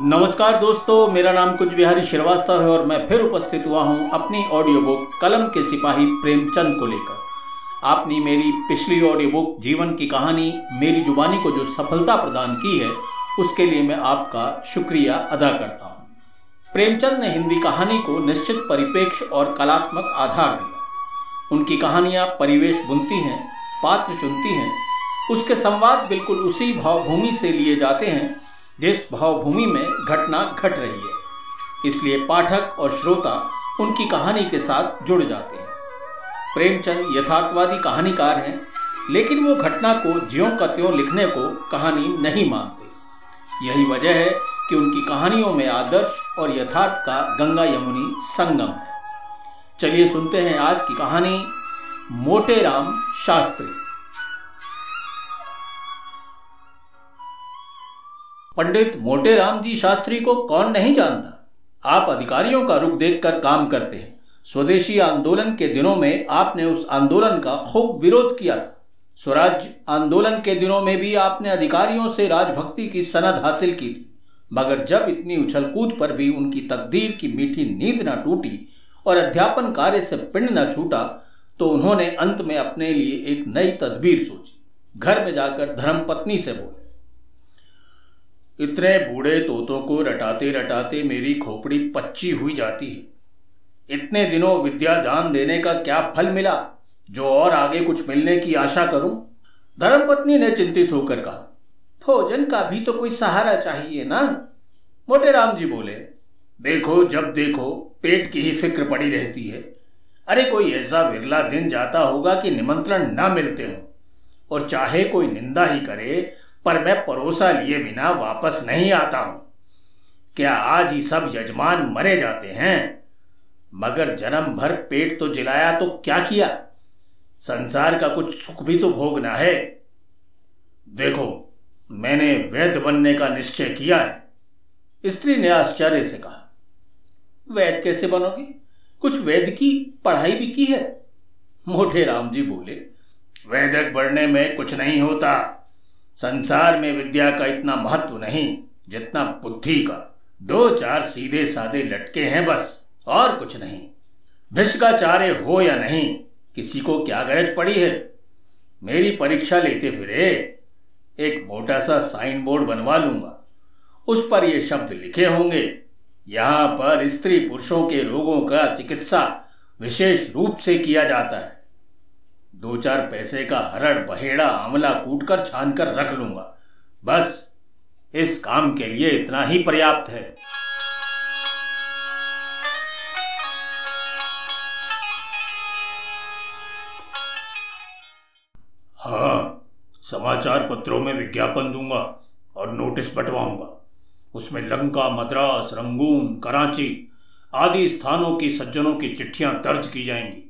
नमस्कार दोस्तों, मेरा नाम कुछ बिहारी श्रीवास्तव है और मैं फिर उपस्थित हुआ हूँ अपनी ऑडियो बुक कलम के सिपाही प्रेमचंद को लेकर। आपने मेरी पिछली ऑडियो बुक जीवन की कहानी, मेरी जुबानी को जो सफलता प्रदान की है, उसके लिए मैं आपका शुक्रिया अदा करता हूँ। प्रेमचंद ने हिंदी कहानी को निश्चित परिपेक्ष और कलात्मक आधार दिया। उनकी कहानियाँ परिवेश बुनती हैं, पात्र चुनती हैं, उसके संवाद बिल्कुल उसी भावभूमि से लिए जाते हैं जिस भावभूमि में घटना घट रही है। इसलिए पाठक और श्रोता उनकी कहानी के साथ जुड़ जाते हैं। प्रेमचंद यथार्थवादी कहानीकार हैं, लेकिन वो घटना को ज्यों का त्यों लिखने को कहानी नहीं मानते। यही वजह है कि उनकी कहानियों में आदर्श और यथार्थ का गंगा यमुनी संगम है। चलिए सुनते हैं आज की कहानी मोटे राम शास्त्री। पंडित मोटेराम जी शास्त्री को कौन नहीं जानता? आप अधिकारियों का रुख देखकर काम करते हैं। स्वदेशी आंदोलन के दिनों में आपने उस आंदोलन का खूब विरोध किया था। स्वराज आंदोलन के दिनों में भी आपने अधिकारियों से राजभक्ति की सनद हासिल की थी। मगर जब इतनी उछलकूद पर भी उनकी तकदीर की मीठी नींद न टूटी और अध्यापन कार्य से पिंड न छूटा तो उन्होंने अंत में अपने लिए एक नई तदबीर सोची। घर में जाकर धर्मपत्नी से बोले इतने बूढ़े तोतों को रटाते रटाते मेरी खोपड़ी पच्ची हुई जाती है। इतने दिनों विद्या दान देने का क्या फल मिला? जो और आगे कुछ मिलने की आशा करूँ? धर्मपत्नी ने चिंतित होकर कहा, भोजन का भी तो कोई सहारा चाहिए ना? मोटे राम जी बोले, देखो, जब देखो, पेट की ही फ़िक्र पड़ी रहती है। अरे, कोई ऐसा विरला दिन जाता होगा कि निमंत्रण ना मिलते हो, और चाहे कोई निंदा ही करे पर मैं परोसा लिए बिना वापस नहीं आता हूँ। क्या आज ही सब यजमान मरे जाते हैं? मगर जन्म भर पेट तो जिलाया तो क्या किया? संसार का कुछ सुख भी तो भोगना है। देखो, मैंने वैद्य बनने का निश्चय किया है। स्त्री ने आश्चर्य से कहा, वैद्य कैसे बनोगे? कुछ वैद्य की पढ़ाई भी की है? मोटे राम जी बोले वैदक बढ़ने में कुछ नहीं होता। संसार में विद्या का इतना महत्व नहीं जितना बुद्धि का। दो चार सीधे साधे लटके हैं बस, और कुछ नहीं। भिष्काचार्य हो या नहीं, किसी को क्या गरज पड़ी है? मेरी परीक्षा लेते फिरे एक मोटा सा साइन बोर्ड बनवा लूँगा। उस पर ये शब्द लिखे होंगे, यहाँ पर स्त्री पुरुषों के रोगों का चिकित्सा विशेष रूप से किया जाता है। दो चार पैसे का हरड़, बहेड़ा, आंवला कूट कर छान कर रख लूँगा। बस, इस काम के लिए इतना ही पर्याप्त है। हाँ समाचार पत्रों में विज्ञापन दूँगा और नोटिस बंटवाऊँगा। उसमें लंका, मद्रास, रंगून, कराची आदि स्थानों की सज्जनों की चिट्ठियाँ दर्ज की जाएँगी।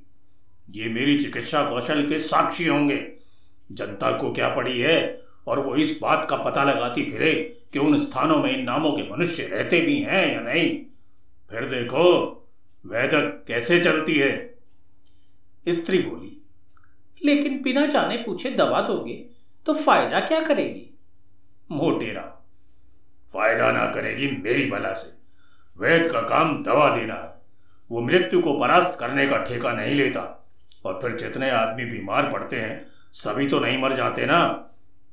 ये मेरी चिकित्सा कौशल के साक्षी होंगे। जनता को क्या पड़ी है? और वो इस बात का पता लगाती फिरे कि उन स्थानों में इन नामों के मनुष्य रहते भी हैं या नहीं। फिर देखो वैदक कैसे चलती है। स्त्री बोली, लेकिन बिना जाने पूछे दवा दोगे तो फ़ायदा क्या करेगी? मोटेरा, फ़ायदा ना करेगी मेरी बला से। वैद का काम दवा देना है। वो मृत्यु को परास्त करने का ठेका नहीं लेता। और फिर जितने आदमी बीमार पड़ते हैं, सभी तो नहीं मर जाते ना।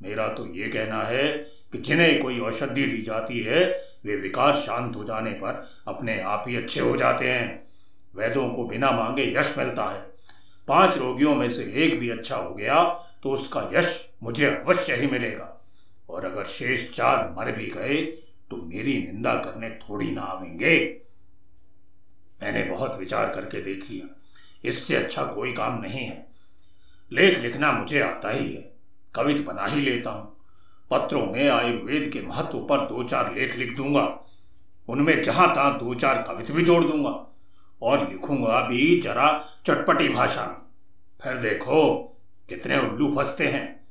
मेरा तो ये कहना है कि जिन्हें कोई औषधि दी जाती है, वे विकार शांत हो जाने पर अपने आप ही अच्छे हो जाते हैं। वैद्यों को बिना मांगे यश मिलता है। पाँच रोगियों में से एक भी अच्छा हो गया तो उसका यश मुझे अवश्य ही मिलेगा। और अगर शेष चार मर भी गए तो मेरी निंदा करने थोड़ी ना आवेंगे। मैंने बहुत विचार करके देख लिया। इससे अच्छा कोई काम नहीं है। लेख लिखना मुझे आता ही है। कवित बना ही लेता हूँ। पत्रों में आयुर्वेद के महत्व पर दो चार लेख लिख दूँगा। उनमें जहाँ तहां दो चार कवित भी जोड़ दूँगा। और लिखूँगा भी जरा चटपटी भाषा में। फिर देखो कितने उल्लू फंसते हैं।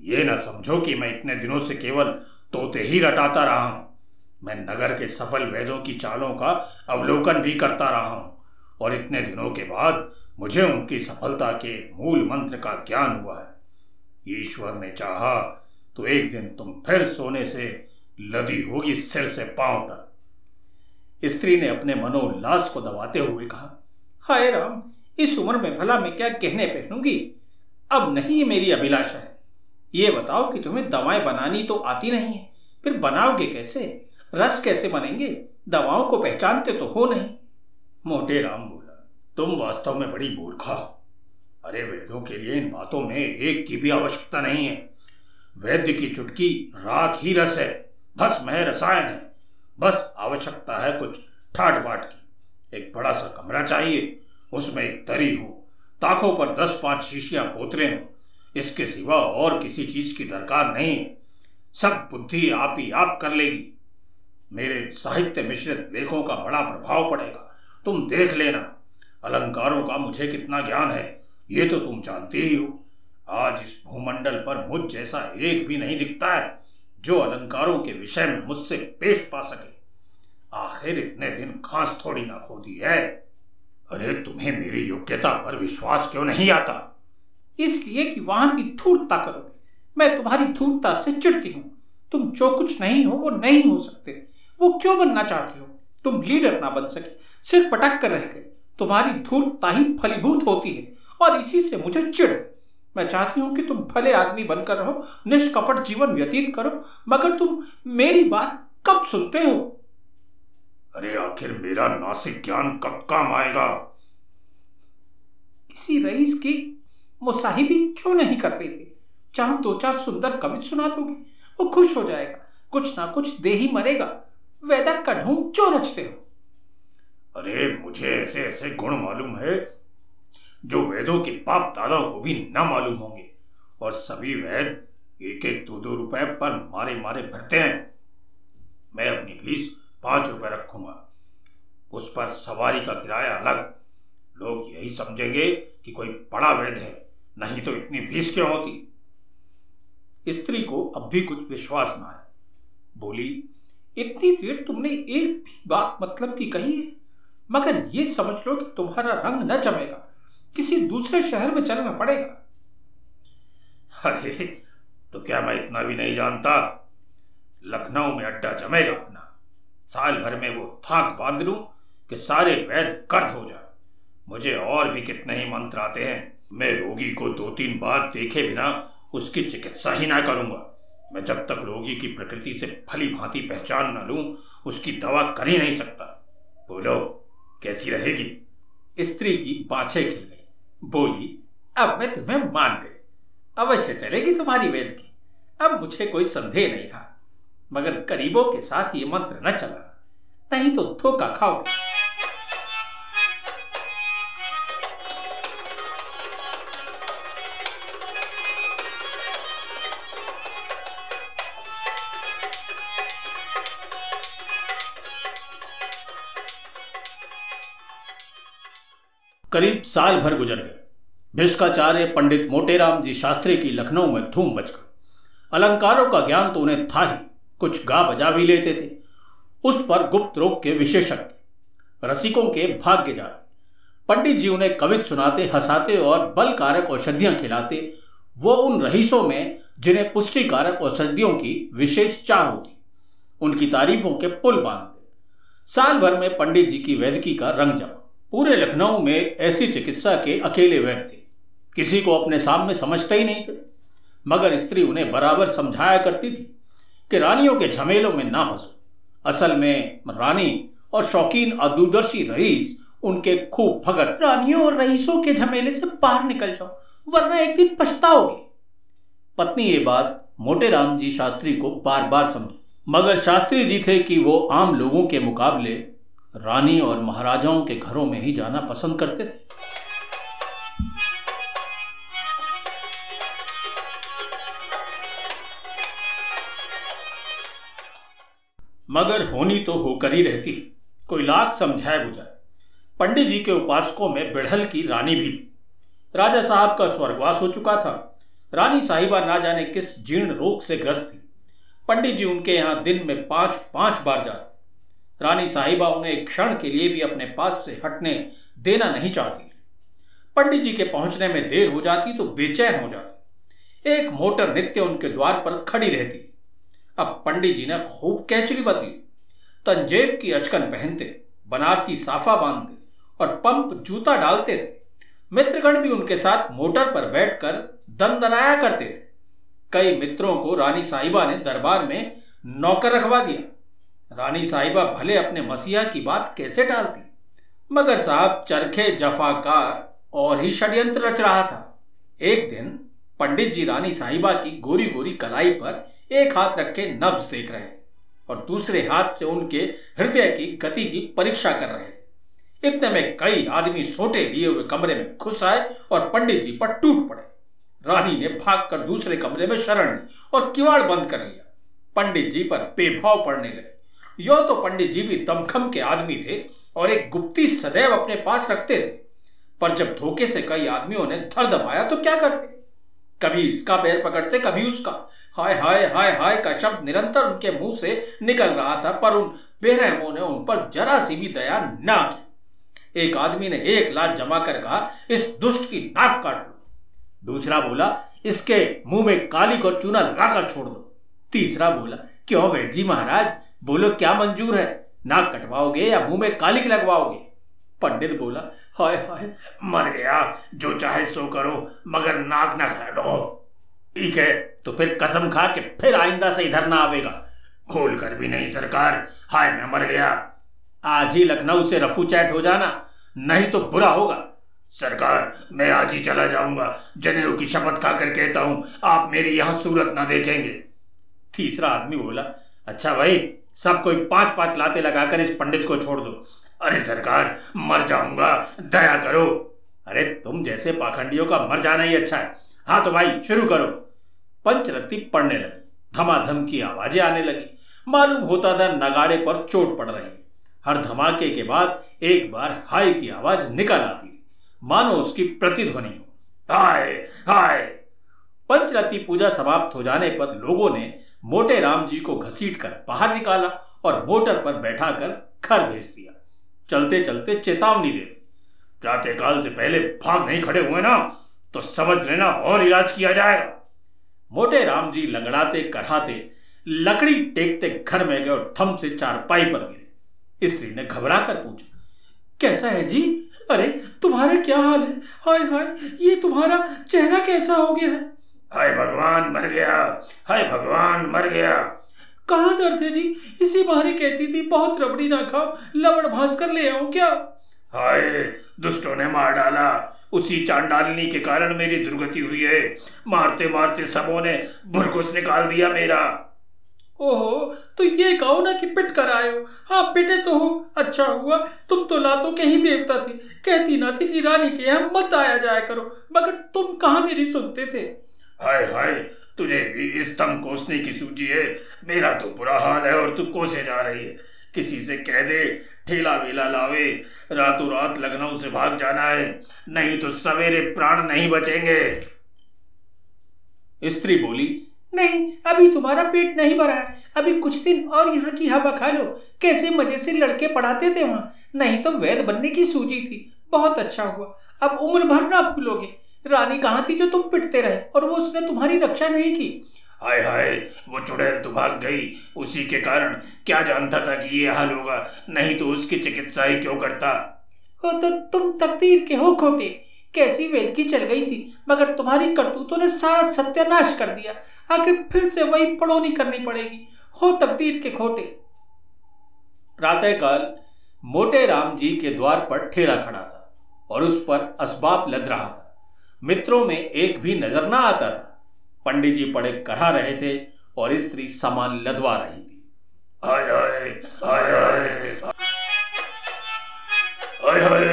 ये ना समझो कि मैं इतने दिनों से केवल तोते ही रटाता रहा हूँ। मैं नगर के सफल वेदों की चालों का अवलोकन भी करता रहा हूँ। और इतने दिनों के बाद मुझे उनकी सफलता के मूल मंत्र का ज्ञान हुआ है। ईश्वर ने चाहा तो एक दिन तुम फिर सोने से लदी होगी सिर से पाँव तक। स्त्री ने अपने मनोल्लास को दबाते हुए कहा, हाय राम, इस उम्र में भला मैं क्या कहने पहनूँगी? अब नहीं मेरी अभिलाषा है। ये बताओ कि तुम्हें दवाएँ बनानी तो आती नहीं है, फिर बनाओगे कैसे? रस कैसे बनेंगे? दवाओं को पहचानते तो हो नहीं। मोटे राम बोला, तुम वास्तव में बड़ी मूर्खा अरे, वेदों के लिए इन बातों में एक की भी आवश्यकता नहीं है। वैद्य की चुटकी राख ही रस है बस है, रसायन है। बस आवश्यकता है कुछ ठाट बाट की। एक बड़ा सा कमरा चाहिए, उसमें एक तरी हो ताकों पर दस पाँच शीशियाँ पोतरे हों। इसके सिवा और किसी चीज़ की दरकार नहीं है। सब बुद्धि आप ही आप कर लेगी। मेरे साहित्य मिश्रित लेखों का बड़ा प्रभाव पड़ेगा। तुम देख लेना। अलंकारों का मुझे कितना ज्ञान है, ये तो तुम जानते ही हो। आज इस भूमंडल पर मुझ जैसा एक भी नहीं दिखता है, जो अलंकारों के विषय में मुझसे पेश पा सके। आखिर इतने दिन खांस थोड़ी ना खोदी है। अरे, तुम्हें मेरी योग्यता पर विश्वास क्यों नहीं आता? इसलिए कि वहाँ की धूर्तता करोगे। मैं तुम्हारी धूर्तता से चिढ़ती हूँ। तुम जो कुछ नहीं हो, वो नहीं हो सकते। वो क्यों बनना चाहते हो? तुम लीडर ना बन सके। सिर पटक कर रह गए। तुम्हारी धूर्तता ही फलीभूत होती है और इसी से मुझे चिड़ मैं चाहती हूँ कि तुम भले आदमी बनकर रहो निष्कपट जीवन व्यतीत करो मगर तुम मेरी बात कब सुनते हो? अरे आखिर मेरा नासिक ज्ञान कब काम आएगा? किसी रईस की मुसाहिबी क्यों नहीं कर रही थी? चाह दो चार सुंदर कवित सुना दोगे वो खुश हो जाएगा। कुछ ना कुछ दे ही मरेगा। वेदक का ढूंढ क्यों रचते हो? अरे, मुझे ऐसे ऐसे गुण मालूम है, जो वेदों के पाप दादाओं को भी न मालूम होंगे। और सभी वेद एक एक दो दो रुपए पर मारे मारे भरते हैं। मैं अपनी फ़ीस पाँच रुपए रखूँगा। उस पर सवारी का किराया अलग। लोग यही समझेंगे कि कोई बड़ा वेद है, नहीं तो इतनी फ़ीस क्यों होती? स्त्री को अब भी कुछ विश्वास ना आया। बोली, इतनी देर तुमने एक भी बात मतलब की कही है? मगर ये समझ लो कि तुम्हारा रंग न जमेगा, किसी दूसरे शहर में चलना पड़ेगा। अरे तो क्या मैं इतना भी नहीं जानता? लखनऊ में अड्डा जमेगा अपना। साल भर में वो थाक बाँध लू कि सारे वैद कर्द हो जाए। मुझे और भी कितने ही मंत्र आते हैं। मैं रोगी को दो तीन बार देखे बिना उसकी चिकित्सा ही ना करूँगा। मैं जब तक रोगी की प्रकृति से फली भांति पहचान न लूँ, उसकी दवा कर ही नहीं सकता। बोलो। कैसी रहेगी? स्त्री की बाछे खिल गई। बोली, अब मैं तुम्हें मान गई। अवश्य चलेगी तुम्हारी वेद की। अब मुझे कोई संदेह नहीं रहा। मगर गरीबों के साथ ये मंत्र न चलाना नहीं तो धोखा खाओगे। करीब साल भर गुजर गए। भिष्काचार्य पंडित मोटेराम जी शास्त्री की लखनऊ में धूम बच गई अलंकारों का ज्ञान तो उन्हें था ही, कुछ गा बजा भी लेते थे। उस पर गुप्त रोग के विशेषज्ञ, रसिकों के भाग्य जा पंडित जी उन्हें कवित सुनाते, हंसाते और बल कारक औषधियाँ खिलाते। वो उन रहीसों में जिन्हें पुष्टि कारक औषधियों की विशेष चाह होती, उनकी तारीफों के पुल बांधते। साल भर में पंडित जी की वैदकी का रंग जमा। पूरे लखनऊ में ऐसी चिकित्सा के अकेले व्यक्ति किसी को अपने सामने समझते ही नहीं थे। मगर स्त्री उन्हें बराबर समझाया करती थी कि रानियों के झमेलों में ना फंसो। असल में रानी और शौकीन अदूरदर्शी रईस उनके खूब भगत। रानियों और रईसों के झमेले से बाहर निकल जाओ वरना एक दिन पछताओगे। पत्नी ये बात मोटे राम जी शास्त्री को बार बार समझी। मगर शास्त्री जी थे कि वो आम लोगों के मुकाबले रानी और महाराजाओं के घरों में ही जाना पसंद करते थे। मगर होनी तो होकर ही रहती। कोई लाख समझाए बुझाए। पंडित जी के उपासकों में बिढ़ल की रानी भी राजा साहब का स्वर्गवास हो चुका था। रानी साहिबा ना जाने किस जीर्ण रोग से ग्रस्त थी। पंडित जी उनके यहाँ दिन में पाँच पाँच बार जाते। रानी साहिबा उन्हें एक क्षण के लिए भी अपने पास से हटने देना नहीं चाहती। पंडित जी के पहुँचने में देर हो जाती तो बेचैन हो जाती। एक मोटर नित्य उनके द्वार पर खड़ी रहती। अब पंडित जी ने खूब कैचरी बदली। तंजेब की अचकन पहनते, बनारसी साफा बांधते और पंप जूता डालते थे। मित्रगण भी उनके साथ मोटर पर बैठकर दंदनाया करते थे। कई मित्रों को रानी साहिबा ने दरबार में नौकर रखवा दिया। रानी साहिबा भले अपने मसीहा की बात कैसे टालती, मगर साहब चरखे जफाकार और ही षड्यंत्र रच रहा था। एक दिन पंडित जी रानी साहिबा की गोरी गोरी कलाई पर एक हाथ रखे नब्ज देख रहे थे और दूसरे हाथ से उनके हृदय की गति की परीक्षा कर रहे थे। इतने में कई आदमी सोटे लिए हुए कमरे में घुस आए और पंडित जी पर टूट पड़े। रानी ने भागकर दूसरे कमरे में शरण ली और किवाड़ बंद कर लिया। पंडित जी पर बेभाव पड़ने लगे। यो तो पंडित जी भी दमखम के आदमी थे और एक गुप्ती सदैव अपने पास रखते थे। पर जब धोखे से कई आदमियों ने धर दबाया तो क्या करते? कभी इसका पैर पकड़ते, कभी उसका। हाय हाय हाय हाय का शब्द निरंतर उनके मुँह से निकल रहा था, पर उन बेरहमों ने उन पर जरा सी भी दया ना की। एक आदमी ने एक लाख जमा कर कहा, इस दुष्ट की नाक काट लो। दूसरा बोला, इसके मुँह में काली और चूना लगाकर छोड़ दो। तीसरा बोला, क्यों वैद जी महाराज बोलो, क्या मंजूर है? नाक कटवाओगे या मुँह में कालिक लगवाओगे? पंडित बोला, हाय हाय, मर गया। जो चाहे सो करो, मगर नाक ना काटो ठीक है तो फिर कसम खा के फिर आइंदा से इधर ना आवेगा। खोल कर भी नहीं, सरकार। हाय, मैं मर गया। आज ही लखनऊ से रफू चैट हो जाना, नहीं तो बुरा होगा। सरकार, मैं आज ही चला जाऊँगा। जनेऊ की शपथ खाकर कहता हूँ, आप मेरी यहाँ सूरत ना देखेंगे। तीसरा आदमी बोला अच्छा भाई सब कोई पाँच पाँच लाते लगाकर इस पंडित को छोड़ दो। अरे सरकार, मर जाऊँगा, दया करो। अरे तुम जैसे पाखंडियों का मर जाना ही अच्छा है। हाँ तो भाई, शुरू करो। पंचरत्ती पड़ने लगी। धमाधम की आवाज़ें आने लगी। मालूम होता था नगाड़े पर चोट पड़ रही। हर धमाके के बाद एक बार हाय की आवाज़ निकल आती थी। मानो उसकी प्रतिध्वनि हो। हाय हाय। पंचरती पूजा समाप्त हो जाने पर लोगों ने मोटे राम जी को घसीट कर बाहर निकाला और मोटर पर बैठा कर घर भेज दिया। चलते चलते चेतावनी दे प्रातःकाल से पहले भाग नहीं खड़े हुए ना तो समझ लेना और इलाज किया जाएगा। मोटे राम जी लंगड़ाते कराते लकड़ी टेकते घर में गए और थम से चारपाई पर गिरे। स्त्री ने घबरा कर पूछा, कैसा है जी? अरे, तुम्हारे क्या हाल है? हाय हाय, ये तुम्हारा चेहरा कैसा हो गया है? हाय भगवान, मर गया। हाय भगवान, मर गया। कहा दर्द है जी? इसी बहाने कहती थी, बहुत रबड़ी ना खाओ लवड़ भास कर ले आओ क्या? हाय, दुष्टों ने मार डाला। उसी चांडालनी के कारण मेरी दुर्गति हुई है। मारते मारते सबों ने भुरकुस निकाल दिया मेरा। ओहो तो ये कहो ना कि पिट कर आयो हाँ पिटे तो हो अच्छा हुआ। तुम तो लातों के ही देवता थे। कहती ना थी कि रानी के यहाँ मत आया जाया करो, मगर तुम कहाँ मेरी सुनते थे? हाय हाय, तुझे भी स्तंभ कोसने की सूची है। मेरा तो बुरा हाल है और तू कोसे जा रही है। किसी से कह दे, ठेला वेला लावे। रातों रात लखनऊ से भाग जाना है, नहीं तो सवेरे प्राण नहीं बचेंगे। स्त्री बोली, नहीं, अभी तुम्हारा पेट नहीं भरा है। अभी कुछ दिन और यहाँ की हवा खा लो। कैसे मज़े से लड़के पढ़ाते थे वहाँ? नहीं तो वैद बनने की सूजी थी। बहुत अच्छा हुआ। अब उम्र भर ना भूलोगे। रानी कहाँ थी जो तुम पिटते रहे और वो उसने तुम्हारी रक्षा नहीं की? हाय हाय वो चुड़ैल तो भाग गई। उसी के कारण क्या जानता था कि ये हाल होगा? नहीं तो उसकी चिकित्सा ही क्यों करता? वो तो तुम तकदीर के हो खोटे। कैसी वेद की चल गई थी मगर तुम्हारी करतूतों ने सारा सत्यानाश कर दिया। आखिर फिर से वही पड़ोनी करनी पड़ेगी। हो तकदीर के खोटे। प्रातःकाल मोटे राम जी के द्वार पर ठेला खड़ा था और उस पर असबाब लद रहा था। मित्रों में एक भी नज़र ना आता था। पंडित जी पड़े करा रहे थे और स्त्री सामान लदवा रही थी। आय आय आय आय हाय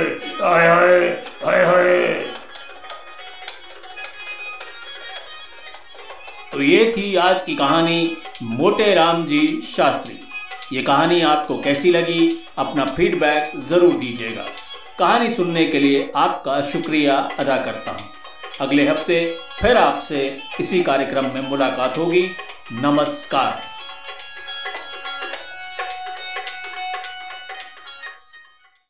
आय हाय आय हाय तो ये थी आज की कहानी मोटे राम जी शास्त्री। ये कहानी आपको कैसी लगी अपना फीडबैक ज़रूर दीजिएगा। कहानी सुनने के लिए आपका शुक्रिया अदा करता हूँ। अगले हफ़्ते फिर आपसे इसी कार्यक्रम में मुलाकात होगी। नमस्कार।